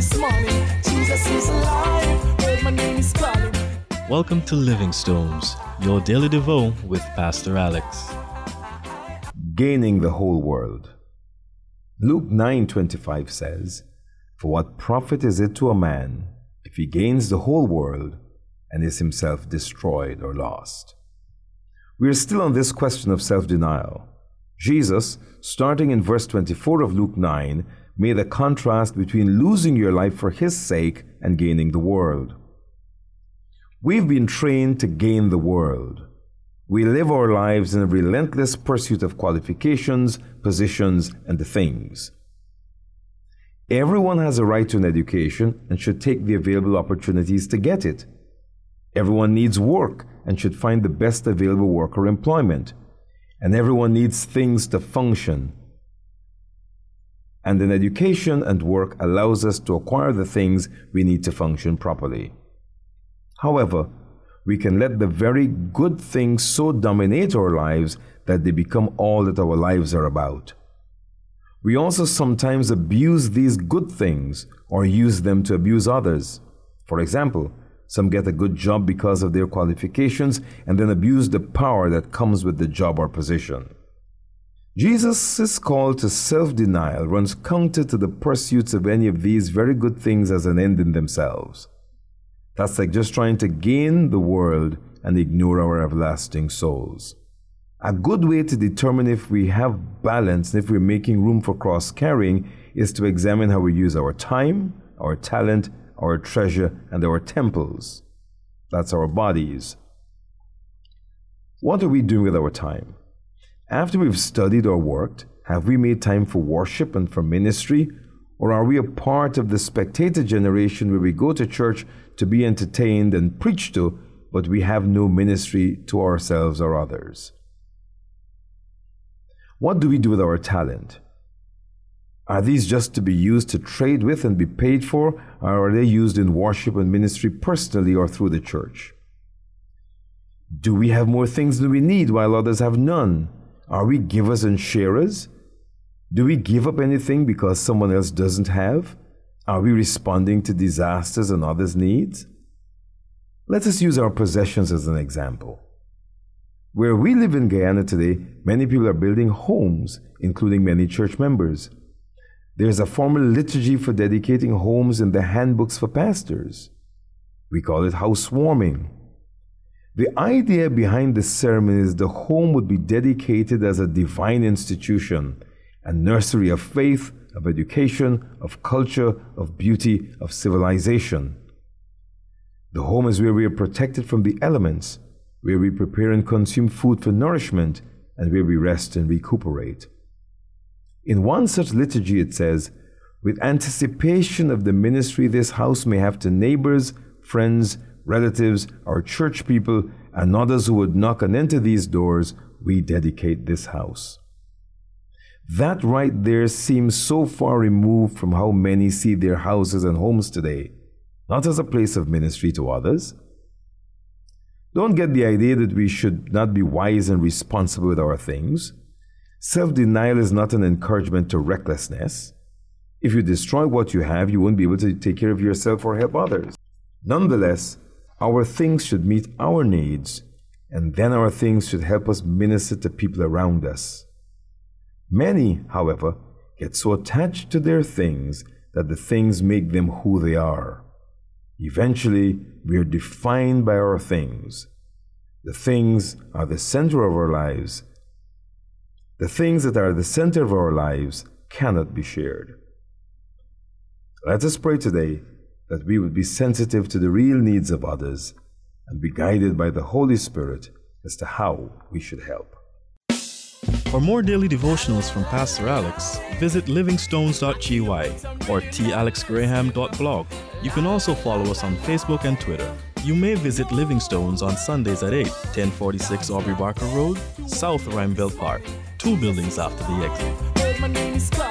this morning. Jesus is alive. Lord, my name is calling. Welcome to Living Stones, your daily devo with Pastor Alex. Gaining the whole world. Luke 9:25 says, "For what profit is it to a man if he gains the whole world and is himself destroyed or lost?" We are still on this question of self-denial. Jesus, starting in verse 24 of Luke 9, made the contrast between losing your life for his sake and gaining the world. We've been trained to gain the world. We live our lives in a relentless pursuit of qualifications, positions, and things. Everyone has a right to an education and should take the available opportunities to get it. Everyone needs work and should find the best available work or employment. And everyone needs things to function. And an education and work allows us to acquire the things we need to function properly. However, we can let the very good things so dominate our lives that they become all that our lives are about. We also sometimes abuse these good things or use them to abuse others. For example, some get a good job because of their qualifications and then abuse the power that comes with the job or position. Jesus' call to self denial runs counter to the pursuits of any of these very good things as an end in themselves. That's like just trying to gain the world and ignore our everlasting souls. A good way to determine if we have balance and if we're making room for cross carrying is to examine how we use our time, our talent, our treasure, and our temples. That's our bodies. What are we doing with our time? After we've studied or worked, have we made time for worship and for ministry? Or are we a part of the spectator generation where we go to church to be entertained and preached to, but we have no ministry to ourselves or others. What do we do with our talent? Are these just to be used to trade with and be paid for, or are they used in worship and ministry personally or through the church? Do we have more things than we need while others have none? Are we givers and sharers? Do we give up anything because someone else doesn't have? Are we responding to disasters and others' needs? Let us use our possessions as an example. Where we live in Guyana today, many people are building homes, including many church members. There is a formal liturgy for dedicating homes in the handbooks for pastors. We call it housewarming. The idea behind this ceremony is the home would be dedicated as a divine institution, a nursery of faith of education, of culture, of beauty, of civilization. The home is where we are protected from the elements, where we prepare and consume food for nourishment, and where we rest and recuperate. In one such liturgy, it says, with anticipation of the ministry this house may have to neighbors, friends, relatives, our church people, and others who would knock and enter these doors, we dedicate this house. That right there seems so far removed from how many see their houses and homes today, not as a place of ministry to others. Don't get the idea that we should not be wise and responsible with our things. Self denial is not an encouragement to recklessness. If you destroy what you have, you won't be able to take care of yourself or help others. Nonetheless, our things should meet our needs, and then our things should help us minister to people around us. Many, however, get so attached to their things that the things make them who they are. Eventually, we are defined by our things. The things are the center of our lives. The things that are the center of our lives cannot be shared. Let us pray today that we would be sensitive to the real needs of others and be guided by the Holy Spirit as to how we should help. For more daily devotionals from Pastor Alex, visit livingstones.gy or talexgraham.blog. You can also follow us on Facebook and Twitter. You may visit Livingstones on Sundays at 8, 1046 Aubrey Barker Road, South Ruimveldt Park, two buildings after the exit.